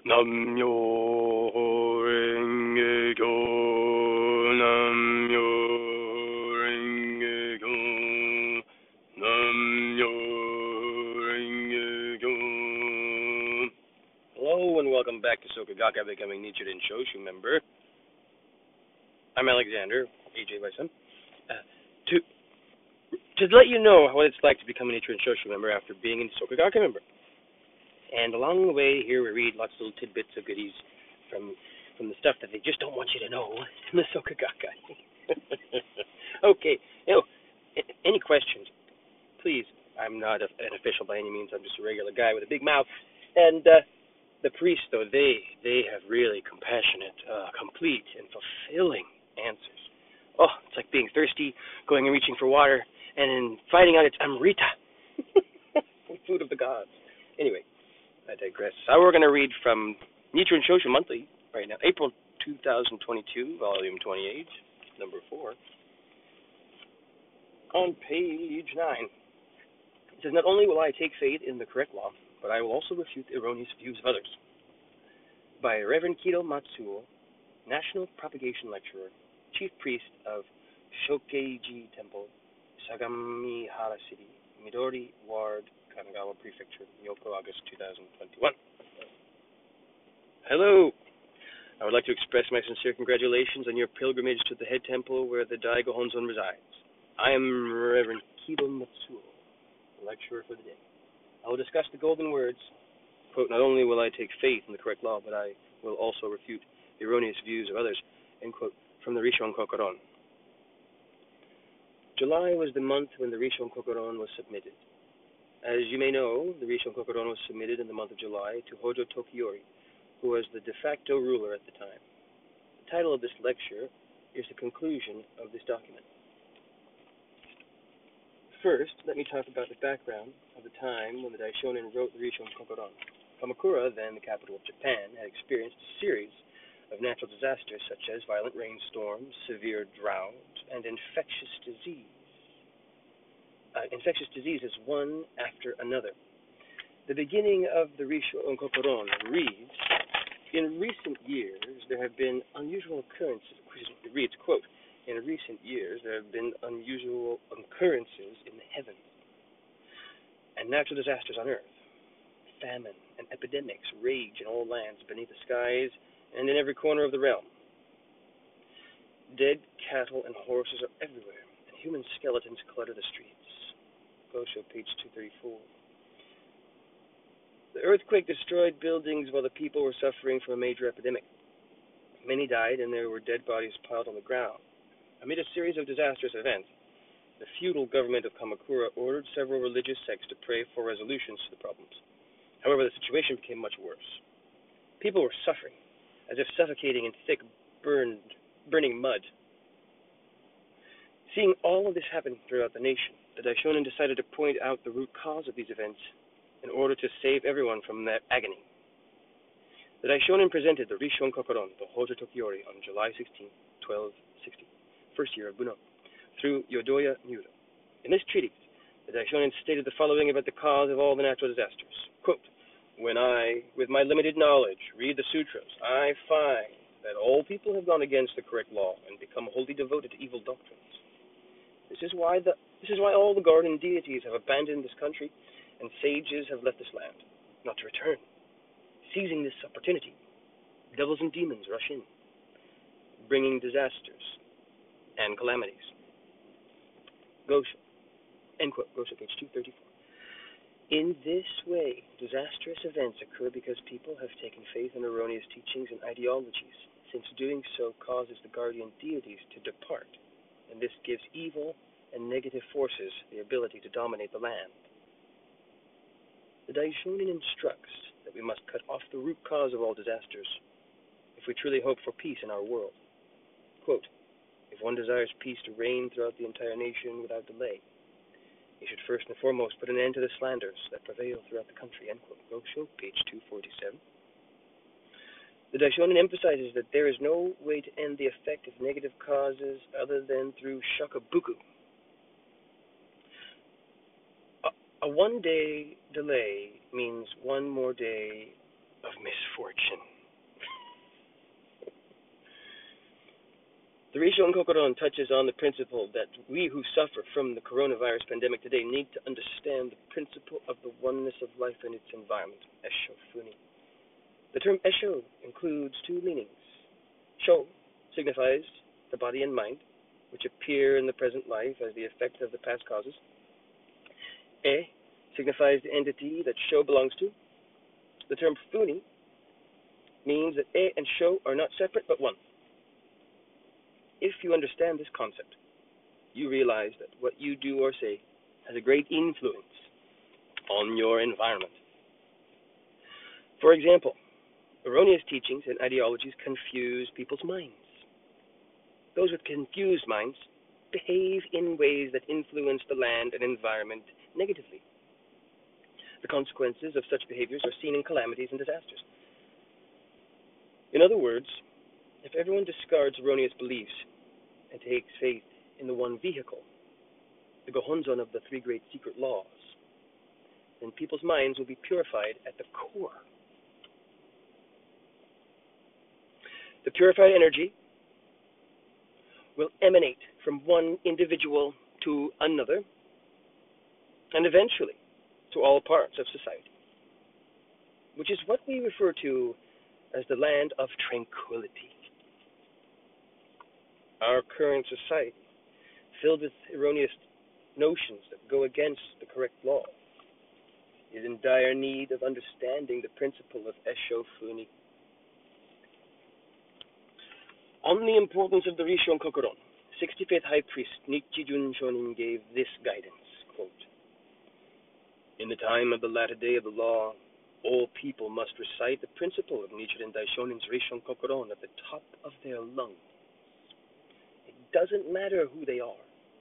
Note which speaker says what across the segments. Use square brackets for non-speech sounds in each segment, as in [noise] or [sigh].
Speaker 1: Namyo Renge Kyo, Namyo Renge Kyo, Namyo Renge Kyo. Hello and welcome back to Soka Sokagaka Becoming Nichiren Shoshu member. I'm Alexander, AJ by some. Uh, to, to let you know what it's like to become a Nichiren Shoshu member after being a Soka Gakkai member. And along the way here, we read lots of little tidbits of goodies from from the stuff that they just don't want you to know in [laughs] the Soka [laughs] okay, you know, any questions? Please, I'm not a, an official by any means. I'm just a regular guy with a big mouth. And uh, the priests, though, they they have really compassionate, uh, complete, and fulfilling answers. Oh, it's like being thirsty, going and reaching for water, and then finding out it's Amrita, [laughs] food of the gods. Anyway, I digress. So we're going to read from Nichiren Shoshu Monthly right now, April 2022, volume 28, number 4. On page 9, it says, Not only will I take faith in the correct law, but I will also refute the erroneous views of others. By Reverend Kido Matsuo, National Propagation Lecturer, Chief Priest of Shokeiji Temple, Sagamihara City, Midori Ward, Kanagawa Prefecture, Myoko, August 2021. Hello. I would like to express my sincere congratulations on your pilgrimage to the head temple where the Dai-Gohonzon resides. I am Reverend Kido Matsuo, lecturer for the day. I will discuss the golden words, quote, not only will I take faith in the correct law, but I will also refute the erroneous views of others, end quote, from the Rissho Ankoku Ron. July was the month when the Rissho Ankoku Ron was submitted. As you may know, the Rissho Ankoku Ron was submitted in the month of July to Hojo Tokiyori, who was the de facto ruler at the time. The title of this lecture is the conclusion of this document. First, let me talk about the background of the time when the Daishonin wrote the Rissho Ankoku Ron. Kamakura, then the capital of Japan, had experienced a series of natural disasters such as violent rainstorms, severe drought, and infectious disease. Uh, infectious diseases one after another. The beginning of the Rissho Ankoku Ron reads, In recent years there have been unusual occurrences, reads, quote, in recent years there have been unusual occurrences in the heavens and natural disasters on earth. Famine and epidemics rage in all lands beneath the skies and in every corner of the realm. Dead cattle and horses are everywhere, and human skeletons clutter the streets. Page 234. The earthquake destroyed buildings while the people were suffering from a major epidemic. Many died, and there were dead bodies piled on the ground. Amid a series of disastrous events, the feudal government of Kamakura ordered several religious sects to pray for resolutions to the problems. However, the situation became much worse. People were suffering, as if suffocating in thick, burned, burning mud. Seeing all of this happen throughout the nation, the Daishonin decided to point out the root cause of these events in order to save everyone from their agony. The Daishonin presented the Rissho Ankoku Ron to Hojo Tokiyori on July 16, 1260, first year of Bunno, through Yadoya Miura. In this treatise, the Daishonin stated the following about the cause of all the natural disasters. Quote, when I, with my limited knowledge, read the sutras, I find that all people have gone against the correct law and become wholly devoted to evil doctrines. This is why the this is why all the guardian deities have abandoned this country, and sages have left this land, not to return. Seizing this opportunity, devils and demons rush in, bringing disasters and calamities. Gosho, end quote. Gosho, page two thirty-four. In this way, disastrous events occur because people have taken faith in erroneous teachings and ideologies, since doing so causes the guardian deities to depart and this gives evil and negative forces the ability to dominate the land. The Daishonin instructs that we must cut off the root cause of all disasters if we truly hope for peace in our world. Quote, if one desires peace to reign throughout the entire nation without delay, he should first and foremost put an end to the slanders that prevail throughout the country. End quote. Page 247. The Daishonin emphasizes that there is no way to end the effect of negative causes other than through shakubuku. A, a one day delay means one more day of misfortune. The Rissho Ankoku Ron touches on the principle that we who suffer from the coronavirus pandemic today need to understand the principle of the oneness of life and its environment, Esho Funi. The term Esho includes two meanings. Sho signifies the body and mind, which appear in the present life as the effect of the past causes. E signifies the entity that Sho belongs to. The term Funi means that E and Sho are not separate but one. If you understand this concept, you realize that what you do or say has a great influence on your environment. For example, erroneous teachings and ideologies confuse people's minds. Those with confused minds behave in ways that influence the land and environment negatively. The consequences of such behaviors are seen in calamities and disasters. In other words, if everyone discards erroneous beliefs and takes faith in the one vehicle, the Gohonzon of the three great secret laws, then people's minds will be purified at the core. The purified energy will emanate from one individual to another and eventually to all parts of society, which is what we refer to as the land of tranquility. Our current society, filled with erroneous notions that go against the correct law, is in dire need of understanding the principle of Esho. On the importance of the Rissho Ankoku Ron, 65th High Priest Nichijun Shonin gave this guidance, quote, In the time of the latter day of the law, all people must recite the principle of Nichiren Daishonin's Rissho Ankoku Ron at the top of their lungs. It doesn't matter who they are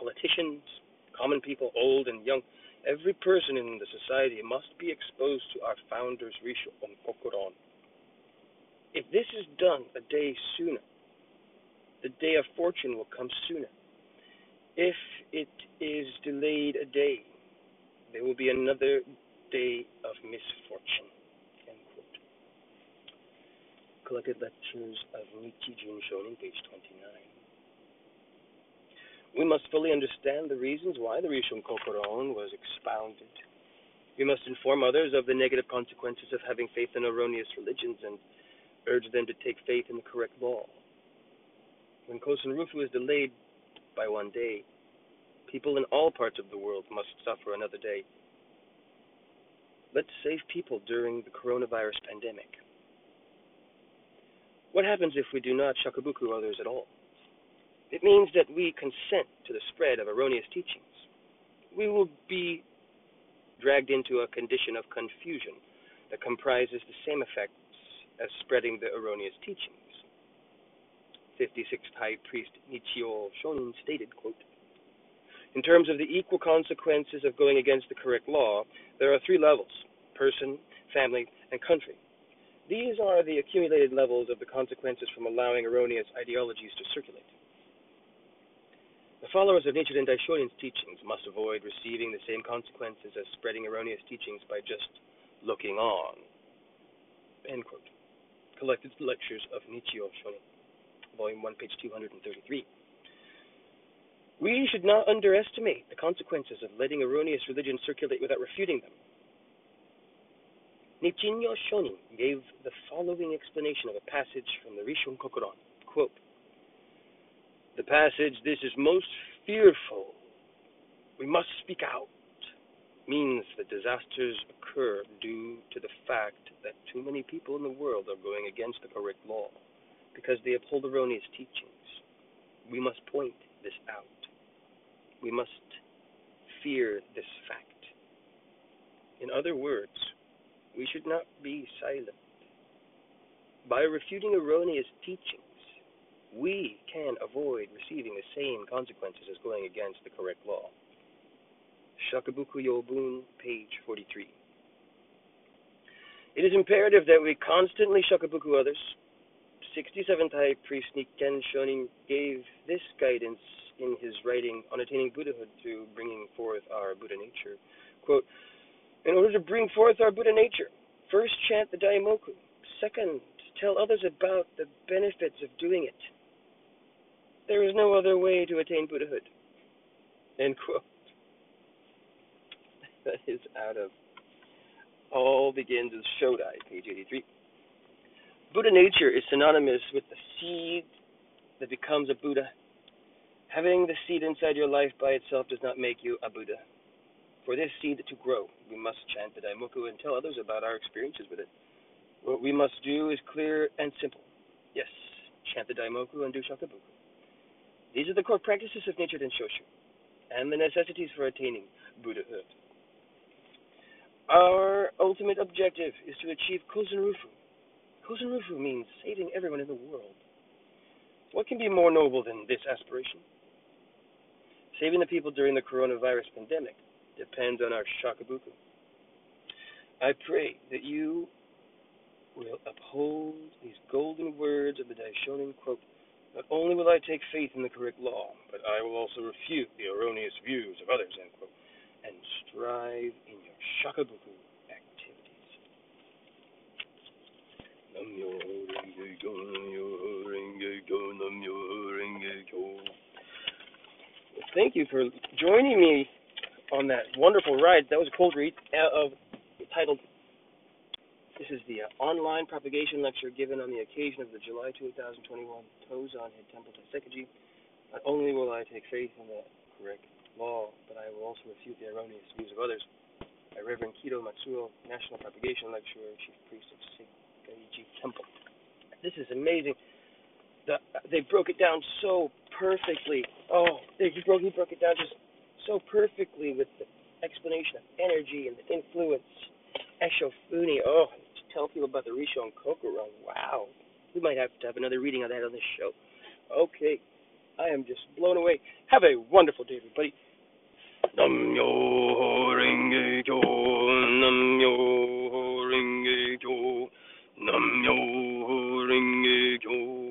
Speaker 1: politicians, common people, old and young. Every person in the society must be exposed to our founder's Rishon Kokoron. If this is done a day sooner, the day of fortune will come sooner. If it is delayed a day, there will be another day of misfortune. Collected Lectures of Nichijun Shonin, page 29. We must fully understand the reasons why the Rissho Ankoku Ron was expounded. We must inform others of the negative consequences of having faith in erroneous religions and urge them to take faith in the correct law. When Kosen Rufu is delayed by one day, people in all parts of the world must suffer another day. Let's save people during the coronavirus pandemic. What happens if we do not shakubuku others at all? It means that we consent to the spread of erroneous teachings. We will be dragged into a condition of confusion that comprises the same effects as spreading the erroneous teachings. 56th High Priest Nichio Shonin stated, quote, In terms of the equal consequences of going against the correct law, there are three levels person, family, and country. These are the accumulated levels of the consequences from allowing erroneous ideologies to circulate. The followers of Nichiren Daishonin's teachings must avoid receiving the same consequences as spreading erroneous teachings by just looking on. End quote. Collected Lectures of Nichio Shonin. Volume 1, page 233. We should not underestimate the consequences of letting erroneous religions circulate without refuting them. Nichinyo Shonin gave the following explanation of a passage from the Rissho Ankoku Ron. Quote, the passage, this is most fearful. We must speak out, means that disasters occur due to the fact that too many people in the world are going against the correct law because they uphold erroneous teachings. We must point this out. We must fear this fact. In other words, we should not be silent. By refuting erroneous teachings, we can avoid receiving the same consequences as going against the correct law. Shakubuku Yobun, page 43. It is imperative that we constantly shakubuku others, 67th High Priest Nikken Shonin gave this guidance in his writing on attaining Buddhahood through bringing forth our Buddha nature. Quote, in order to bring forth our Buddha nature, First, chant the Daimoku. Second, tell others about the benefits of doing it. There is no other way to attain Buddhahood. End quote. [laughs] That is out of All Begins with Shodai, page 83. Buddha nature is synonymous with the seed that becomes a Buddha. Having the seed inside your life by itself does not make you a Buddha. For this seed to grow, we must chant the Daimoku and tell others about our experiences with it. What we must do is clear and simple. Yes, chant the Daimoku and do Shakubuku. These are the core practices of Nichiren Shoshu and the necessities for attaining Buddhahood. Our ultimate objective is to achieve Kosenrufu. Kosenrufu means saving everyone in the world. What can be more noble than this aspiration? Saving the people during the coronavirus pandemic depends on our shakubuku. I pray that you will uphold these golden words of the Daishonin quote. Not only will I take faith in the correct law, but I will also refute the erroneous views of others, end quote, and strive in your shakubuku Thank you for joining me on that wonderful ride. That was a cold read uh, of titled. This is the uh, online propagation lecture given on the occasion of the July 2021 Tozan Head Temple Taisekiji. Not only will I take faith in the correct law, but I will also refute the erroneous views of others. By Reverend Kido Matsuo, National Propagation Lecturer, Chief Priest of Segaiji Temple. This is amazing. The, they broke it down so perfectly. Oh, he broke, he broke it down just so perfectly with the explanation of energy and the influence. Eshofuni, oh, tell people about the Risho and Wow. We might have to have another reading of that on this show. Okay. I am just blown away. Have a wonderful day, everybody. Nam yo renge kyo, nam yo renge kyo, nam yo renge kyo.